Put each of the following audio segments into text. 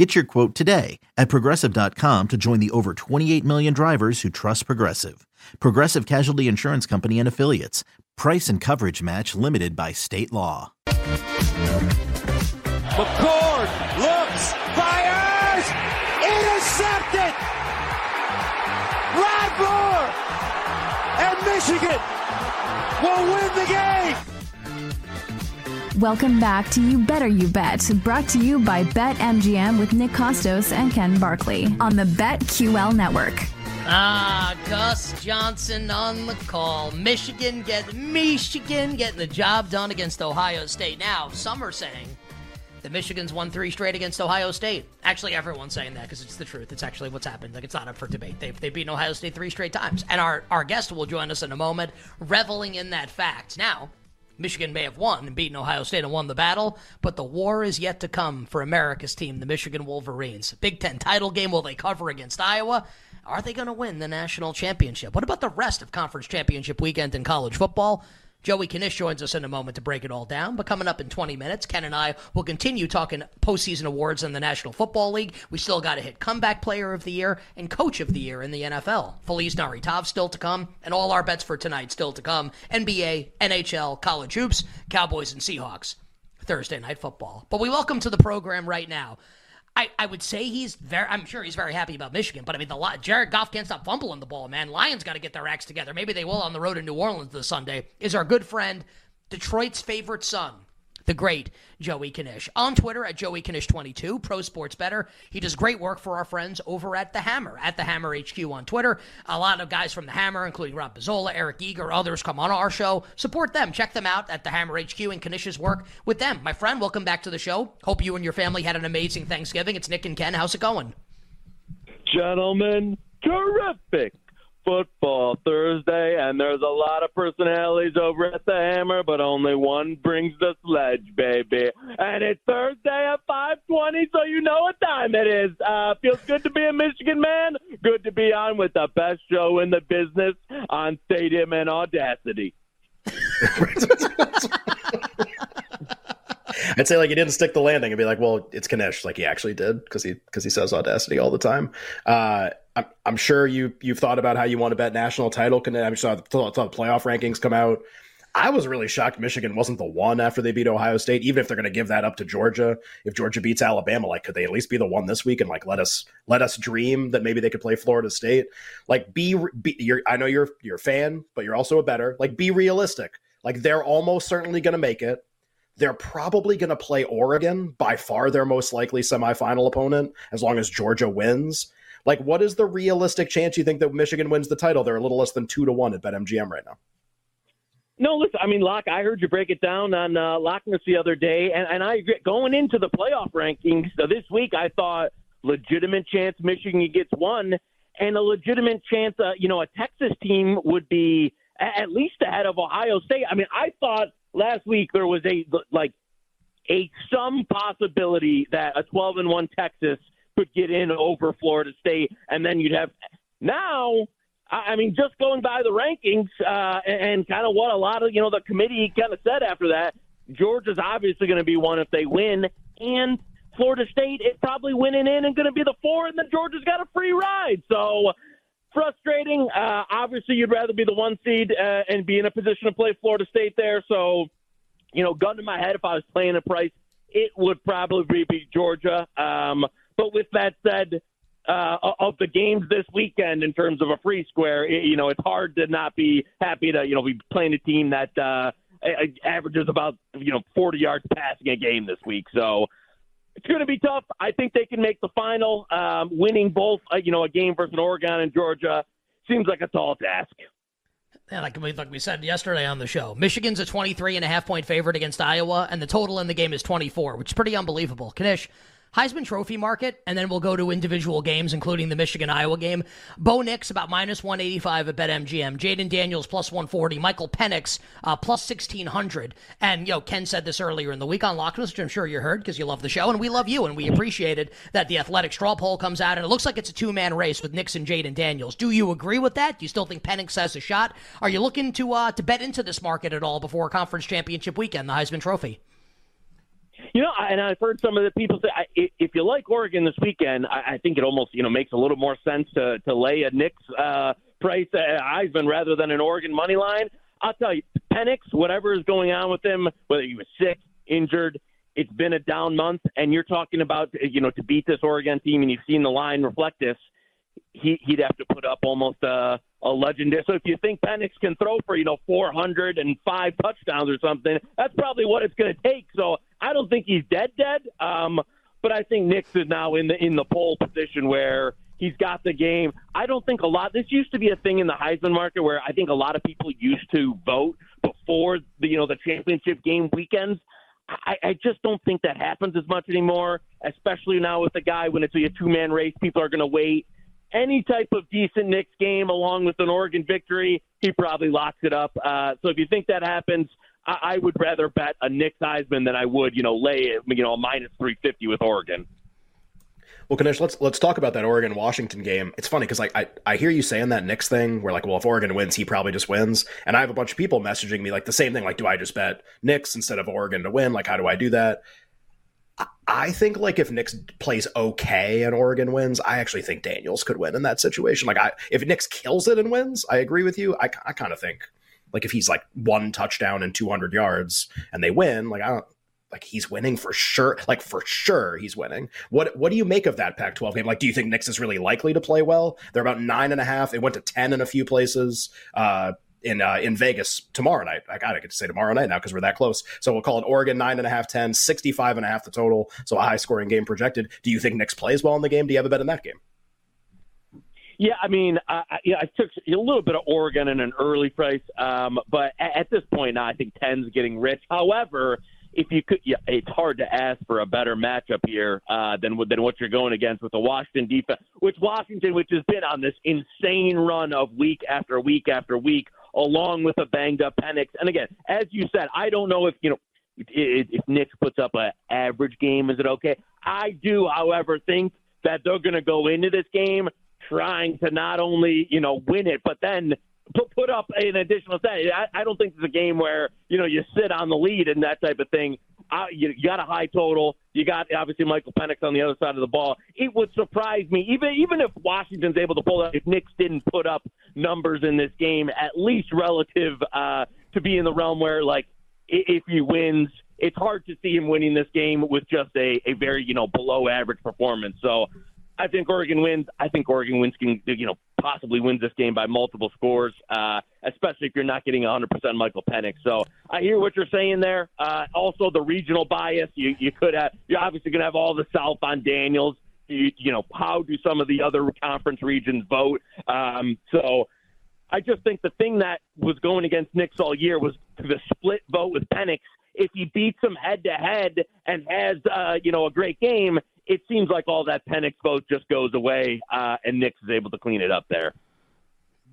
Get your quote today at progressive.com to join the over 28 million drivers who trust Progressive. Progressive Casualty Insurance Company and Affiliates. Price and coverage match limited by state law. McCord looks, fires, intercepted! Rod Moore! And Michigan will win the game! Welcome back to You Better You Bet, brought to you by BetMGM with Nick Kostos and Ken Barkley on the BetQL network. Ah, Gus Johnson on the call. Michigan get Michigan getting the job done against Ohio State. Now, some are saying that Michigan's won three straight against Ohio State. Actually, everyone's saying that because it's the truth. It's actually what's happened. Like it's not up for debate. They've they've beaten Ohio State three straight times. And our our guest will join us in a moment, reveling in that fact. Now, Michigan may have won and beaten Ohio State and won the battle, but the war is yet to come for America's team, the Michigan Wolverines. Big Ten title game will they cover against Iowa? Are they going to win the national championship? What about the rest of conference championship weekend in college football? Joey Knish joins us in a moment to break it all down. But coming up in 20 minutes, Ken and I will continue talking postseason awards in the National Football League. We still got to hit Comeback Player of the Year and Coach of the Year in the NFL. Feliz Navidad still to come, and all our bets for tonight still to come. NBA, NHL, college hoops, Cowboys and Seahawks. Thursday night football. But we welcome to the program right now. I, I would say he's very. I'm sure he's very happy about Michigan, but I mean, the Jared Goff can't stop fumbling the ball, man. Lions got to get their acts together. Maybe they will on the road in New Orleans this Sunday. Is our good friend Detroit's favorite son, the great Joey Knish. On Twitter at Joey Knish22, Pro Sports Better. He does great work for our friends over at The Hammer, at The Hammer HQ on Twitter. A lot of guys from The Hammer, including Rob Pizzola, Eric Eager, others come on our show. Support them. Check them out at The Hammer HQ and Knish's work with them. My friend, welcome back to the show. Hope you and your family had an amazing Thanksgiving. It's Nick and Ken. How's it going? Gentlemen, terrific football Thursday, and there's a lot of personalities over at the Hammer, but only one brings the sledge, baby. And it's Thursday at 5:20, so you know what time it is. Uh, feels good to be a Michigan man. Good to be on with the best show in the business on Stadium and Audacity. I'd say like he didn't stick the landing and be like, well, it's Knish. Like he actually did because he because he says audacity all the time. Uh, I'm, I'm sure you you've thought about how you want to bet national title. I'm sure the playoff rankings come out. I was really shocked Michigan wasn't the one after they beat Ohio State. Even if they're going to give that up to Georgia, if Georgia beats Alabama, like could they at least be the one this week and like let us let us dream that maybe they could play Florida State? Like be, be you're, I know you're you're a fan, but you're also a better. Like be realistic. Like they're almost certainly going to make it. They're probably going to play Oregon, by far their most likely semifinal opponent, as long as Georgia wins. Like, what is the realistic chance you think that Michigan wins the title? They're a little less than two to one at BetMGM right now. No, listen. I mean, Locke. I heard you break it down on uh, Lockness the other day, and, and I agree. Going into the playoff rankings so this week, I thought legitimate chance Michigan gets one, and a legitimate chance, uh, you know, a Texas team would be at least ahead of Ohio State. I mean, I thought last week there was a like a some possibility that a 12 and 1 Texas could get in over Florida State and then you'd have now I mean just going by the rankings uh, and, and kind of what a lot of you know the committee kind of said after that Georgia's obviously going to be one if they win and Florida State is probably winning in and going to be the four and then Georgia's got a free ride. So frustrating. Uh, obviously, you'd rather be the one seed uh, and be in a position to play Florida State there. So, you know, gun to my head, if I was playing a price, it would probably be Georgia. Um, but with that said, uh, of the games this weekend in terms of a free square, it, you know, it's hard to not be happy to, you know, be playing a team that uh, averages about, you know, 40 yards passing a game this week. So, it's going to be tough. I think they can make the final. Um, winning both, uh, you know, a game versus Oregon and Georgia seems like a tall task. Yeah, like we, like we said yesterday on the show, Michigan's a 23 and a half point favorite against Iowa, and the total in the game is 24, which is pretty unbelievable. Knish, Heisman Trophy market, and then we'll go to individual games, including the Michigan Iowa game. Bo Nix about minus 185 at BetMGM. Jayden Daniels plus 140. Michael Penix uh, plus 1600. And, yo, Ken said this earlier in the week on Lockness, which I'm sure you heard because you love the show, and we love you, and we appreciated that the athletic straw poll comes out, and it looks like it's a two man race with Nix and Jayden Daniels. Do you agree with that? Do you still think Penix has a shot? Are you looking to, uh, to bet into this market at all before conference championship weekend, the Heisman Trophy? You know, and I've heard some of the people say if you like Oregon this weekend, I think it almost you know makes a little more sense to to lay a Nix uh, price at Heisman rather than an Oregon money line. I'll tell you, Penix, whatever is going on with him, whether he was sick, injured, it's been a down month, and you're talking about you know to beat this Oregon team, and you've seen the line reflect this. He, he'd have to put up almost a, a legendary. So if you think Penix can throw for you know 405 touchdowns or something, that's probably what it's going to take. So I don't think he's dead dead. Um, but I think Nix is now in the in the pole position where he's got the game. I don't think a lot. This used to be a thing in the Heisman market where I think a lot of people used to vote before the you know the championship game weekends. I, I just don't think that happens as much anymore, especially now with the guy when it's a two man race. People are going to wait. Any type of decent Nix game along with an Oregon victory, he probably locks it up. Uh, so if you think that happens, I, I would rather bet a Nix Heisman than I would, you know, lay you know a minus three fifty with Oregon. Well, Knish, let's let's talk about that Oregon Washington game. It's funny because like I, I hear you saying that Nix thing where like, well, if Oregon wins, he probably just wins. And I have a bunch of people messaging me like the same thing, like, do I just bet Nix instead of Oregon to win? Like, how do I do that? I think like if Nix plays okay and Oregon wins, I actually think Daniels could win in that situation. Like I, if Nix kills it and wins, I agree with you. I, I kind of think like if he's like one touchdown and 200 yards and they win, like I don't like he's winning for sure. Like for sure he's winning. What what do you make of that Pac-12 game? Like, do you think Nix is really likely to play well? They're about nine and a half. They went to ten in a few places. Uh, in uh, in Vegas tomorrow night. I gotta get to say tomorrow night now because we're that close. So we'll call it Oregon nine and a half, 10, 65 and a half the total. So a high scoring game projected. Do you think Nix plays well in the game? Do you have a bet in that game? Yeah, I mean, I, yeah, I took a little bit of Oregon in an early price, um, but at, at this point I think 10's getting rich. However, if you could, yeah, it's hard to ask for a better matchup here uh, than than what you're going against with the Washington defense, which Washington, which has been on this insane run of week after week after week, along with a banged up Penix. And again, as you said, I don't know if you know if, Nix puts up an average game, is it okay? I do, however, think that they're going to go into this game trying to not only you know win it, but then put up an additional set. I, I don't think it's a game where you know you sit on the lead and that type of thing. Uh, you, you got a high total. You got obviously Michael Penix on the other side of the ball. It would surprise me, even even if Washington's able to pull out. If Nix didn't put up numbers in this game, at least relative uh, to be in the realm where like if he wins, it's hard to see him winning this game with just a, a very you know below average performance. So I think Oregon wins. I think Oregon wins can you know possibly wins this game by multiple scores, uh, especially if you're not getting 100% Michael Penix. So I hear what you're saying there. Uh, also, the regional bias. You you could have. You're obviously going to have all the South on Daniels. You, you know how do some of the other conference regions vote? Um, so. I just think the thing that was going against Nix all year was the split vote with Penix. If he beats him head to head and has, uh, you know, a great game, it seems like all that Penix vote just goes away, uh, and Nix is able to clean it up there.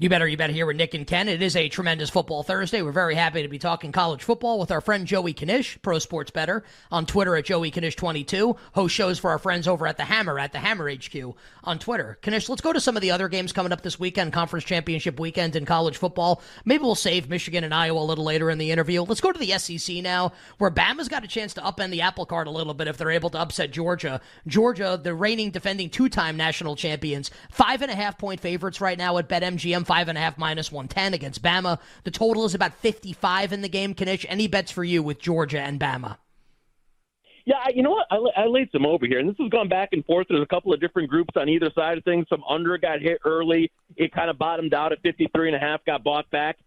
You better, you better hear with Nick and Ken. It is a tremendous football Thursday. We're very happy to be talking college football with our friend Joey Knish, Pro Sports Better, on Twitter at Joey Knish22. Host shows for our friends over at the Hammer at the Hammer HQ on Twitter. Knish, let's go to some of the other games coming up this weekend, conference championship weekend in college football. Maybe we'll save Michigan and Iowa a little later in the interview. Let's go to the SEC now, where Bama's got a chance to upend the apple cart a little bit if they're able to upset Georgia. Georgia, the reigning defending two-time national champions, five and a half point favorites right now at BetMGM, five and a half minus 110 against Bama. The total is about 55 in the game. Knish, any bets for you with Georgia and Bama? Yeah, you know what? I, I laid some over here, and this has gone back and forth. There's a couple of different groups on either side of things. Some under got hit early. It kind of bottomed out at 53 and a half, got bought back.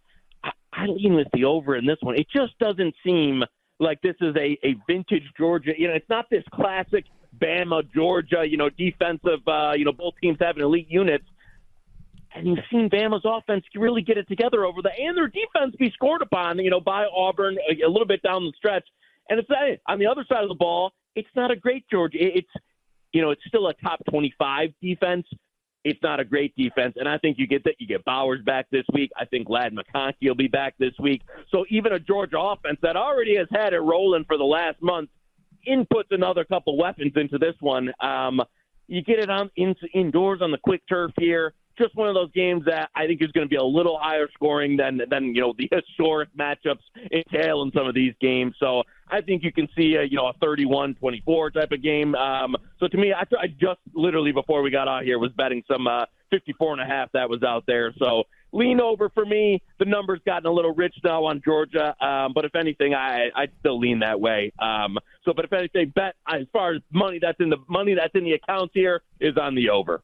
I, I lean with the over in this one. It just doesn't seem like this is a, a vintage Georgia. You know, it's not this classic Bama Georgia. You know, defensive. Uh, you know, both teams having elite units and you've seen Bama's offense really get it together over the and their defense be scored upon, you know, by Auburn a, a little bit down the stretch. And it's on the other side of the ball, it's not a great Georgia. It's you know, it's still a top 25 defense. It's not a great defense, and I think you get that. You get Bowers back this week. I think Ladd McConkey will be back this week. So even a Georgia offense that already has had it rolling for the last month inputs another couple weapons into this one. Um, you get it on in, indoors on the quick turf here just one of those games that I think is going to be a little higher scoring than than you know the historic matchups entail in some of these games. So I think you can see a you know a 31-24 type of game. Um, so to me, I, I just literally before we got out here was betting some uh, 54 and a half that was out there. So lean over for me. The number's gotten a little rich now on Georgia, um, but if anything, I I still lean that way. Um, so, but if anything, bet as far as money that's in the money that's in the accounts here is on the over.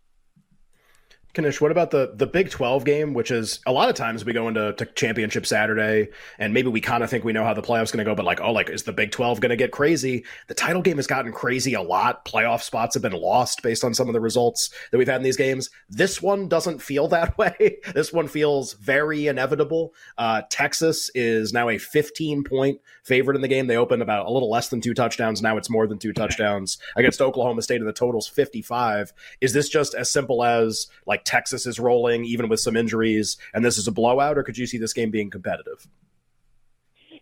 Knish, what about the the Big Twelve game, which is a lot of times we go into to championship Saturday and maybe we kind of think we know how the playoffs going to go, but like, oh, like is the Big Twelve going to get crazy? The title game has gotten crazy a lot. Playoff spots have been lost based on some of the results that we've had in these games. This one doesn't feel that way. this one feels very inevitable. Uh, Texas is now a 15 point favorite in the game. They opened about a little less than two touchdowns. Now it's more than two touchdowns against Oklahoma State, and the total's 55. Is this just as simple as like like Texas is rolling, even with some injuries, and this is a blowout, or could you see this game being competitive?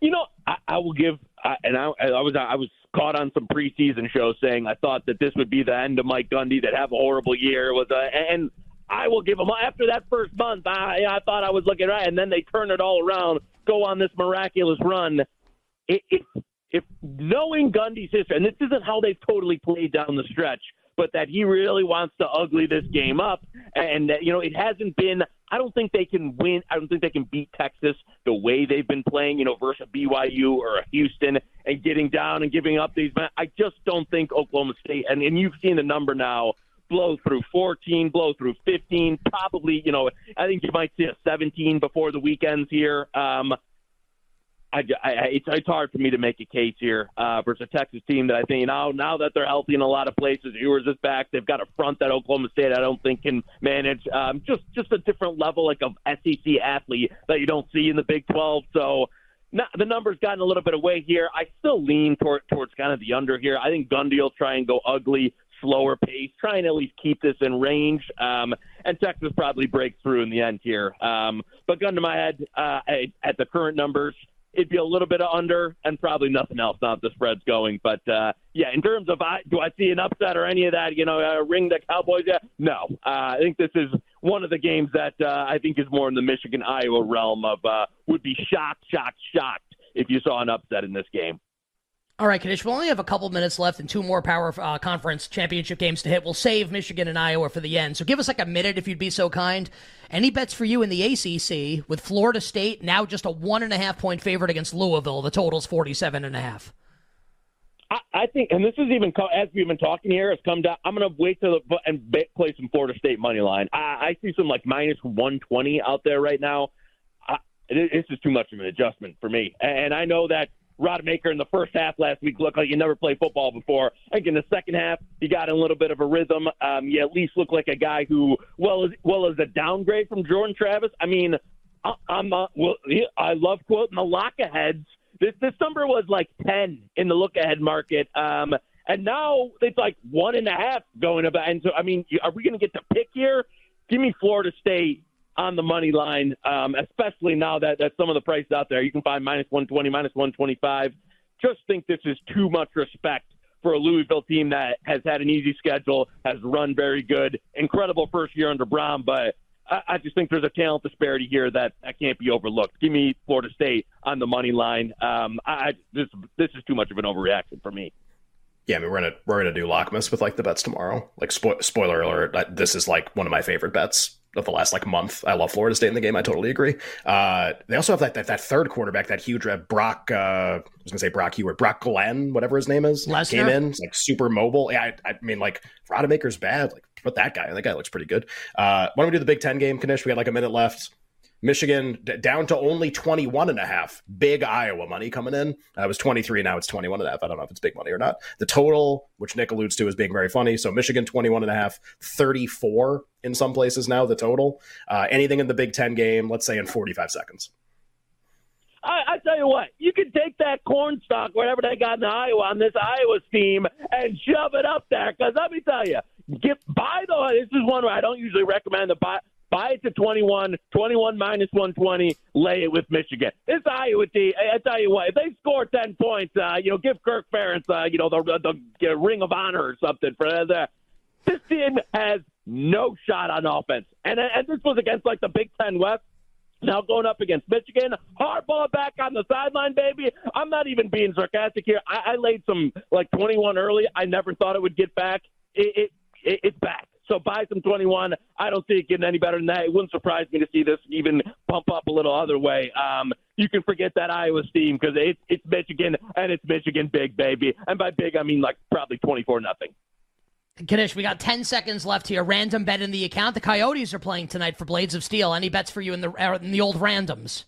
You know, I, I will give, I, and I, I was I was caught on some preseason shows saying I thought that this would be the end of Mike Gundy, that have a horrible year. Was a, and I will give him after that first month. I I thought I was looking right, and then they turn it all around, go on this miraculous run. It, it, if knowing Gundy's history, and this isn't how they've totally played down the stretch, but that he really wants to ugly this game up. And, that, you know, it hasn't been, I don't think they can win. I don't think they can beat Texas the way they've been playing, you know, versus BYU or Houston and getting down and giving up these. I just don't think Oklahoma State, and, and you've seen the number now blow through 14, blow through 15, probably, you know, I think you might see a 17 before the weekends here. Um, I, I, it's, it's hard for me to make a case here uh, versus a Texas team that I think you now now that they're healthy in a lot of places, Ewers is back. They've got a front that Oklahoma State I don't think can manage. Um, just just a different level like of SEC athlete that you don't see in the Big 12. So not, the numbers gotten a little bit away here. I still lean toward, towards kind of the under here. I think Gundy will try and go ugly, slower pace, try and at least keep this in range. Um, and Texas probably breaks through in the end here. Um, but gun to my head, uh, at the current numbers it'd be a little bit of under and probably nothing else if the spread's going. But uh, yeah, in terms of I, do I see an upset or any of that, you know, uh, ring the Cowboys? Yeah, no. Uh, I think this is one of the games that uh, I think is more in the Michigan Iowa realm of uh, would be shocked, shocked, shocked if you saw an upset in this game. All right, Knish, we only have a couple minutes left and two more power uh, conference championship games to hit. We'll save Michigan and Iowa for the end. So give us like a minute if you'd be so kind. Any bets for you in the ACC with Florida State now just a one and a half point favorite against Louisville? The total's 47 and a half. I, I think, and this is even as we've been talking here, has come down. I'm going to wait till the, and play some Florida State money line. I, I see some like minus 120 out there right now. I, this is too much of an adjustment for me, and I know that Rodemaker in the first half last week looked like you never played football before. I think in the second half, you got in a little bit of a rhythm. Um, you at least look like a guy who, well as well as a downgrade from Jordan Travis. I mean, I, I'm uh, well, I love quoting the lock aheads. This this number was like ten in the look ahead market. Um, and now it's like one and a half going about. And so, I mean, are we going to get to pick here? Give me Florida State on the money line, um, especially now that, that some of the prices out there, you can find minus 120, minus 125. Just think this is too much respect for a Louisville team that has had an easy schedule, has run very good, incredible first year under Brown, but I, just think there's a talent disparity here that, that can't be overlooked. Give me Florida State on the money line. Um, I, this this is too much of an overreaction for me. Yeah, I mean we're gonna we're gonna do Lockmas with like the bets tomorrow. Like spo- spoiler alert, this is like one of my favorite bets of the last like month. I love Florida State in the game. I totally agree. Uh, they also have that, that, that third quarterback, that huge uh, Brock. Uh, I was gonna say Brock Huard, Brock Glenn, whatever his name is, Lesnar? came in like super mobile. Yeah, I, I mean like Rodemaker's bad. Like put that guy. That guy looks pretty good. Uh, why don't we do the Big Ten game, Knish? We got like a minute left. Michigan d- down to only 21 and a half. Big Iowa money coming in. Uh, it was 23, now it's 21 and a half. I don't know if it's big money or not. The total, which Nick alludes to as being very funny. So Michigan 21 and a half, 34 in some places now, the total. Uh, anything in the Big Ten game, let's say in 45 seconds. I, I tell you what, you can take that corn stalk, whatever they got in Iowa, on this Iowa team, and shove it up there. Because let me tell you, get buy the. This is one where I don't usually recommend the buy. Buy it to 21, 21 minus 120, lay it with Michigan. This Iowa team, I tell you what, if they score 10 points, uh, you know, give Kirk Ferentz, uh, you know, the, the, the Ring of Honor or something for that. This team has no shot on offense. And, and this was against like the Big Ten West. Now going up against Michigan, Harbaugh back on the sideline, baby. I'm not even being sarcastic here. I, I laid some like 21 early. I never thought it would get back. It, it, it it's back. So buy some 21. I don't see it getting any better than that. It wouldn't surprise me to see this even pump up a little other way. Um, you can forget that Iowa team because it's it's Michigan and it's Michigan big, baby. And by big, I mean like probably 24 nothing. Knish, we got 10 seconds left here. Random bet in the account. The Coyotes are playing tonight for Blades of Steel. Any bets for you in the uh, in the old randoms?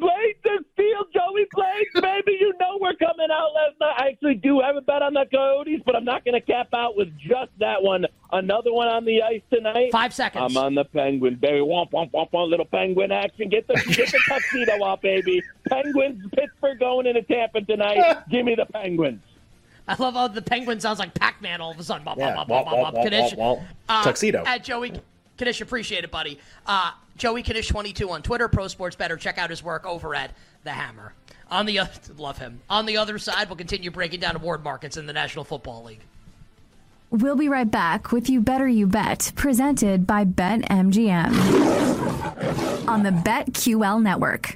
Blades of Steel, Joey Blades, baby. You know we're coming out last night. I actually do have a bet on the Coyotes, but I'm not going to cap out with just that one. Another one on the ice tonight. Five seconds. I'm on the Penguin, baby. Womp, womp, womp, womp. Little Penguin action. Get the get the tuxedo off, baby. Penguins, Pittsburgh going into Tampa tonight. Give me the Penguins. I love how the penguin sounds like Pac-Man all of a sudden. Bop, Yeah. bop, bop, bop, bop, Womp, Knish, womp, womp, uh, Tuxedo. At Joey Knish, appreciate it, buddy. Uh, Joey Knish22 on Twitter, Pro Sports Better. Check out his work over at The Hammer. On the other, love him. On the other side, we'll continue breaking down award markets in the National Football League. We'll be right back with You Better You Bet, presented by BetMGM on the BetQL network.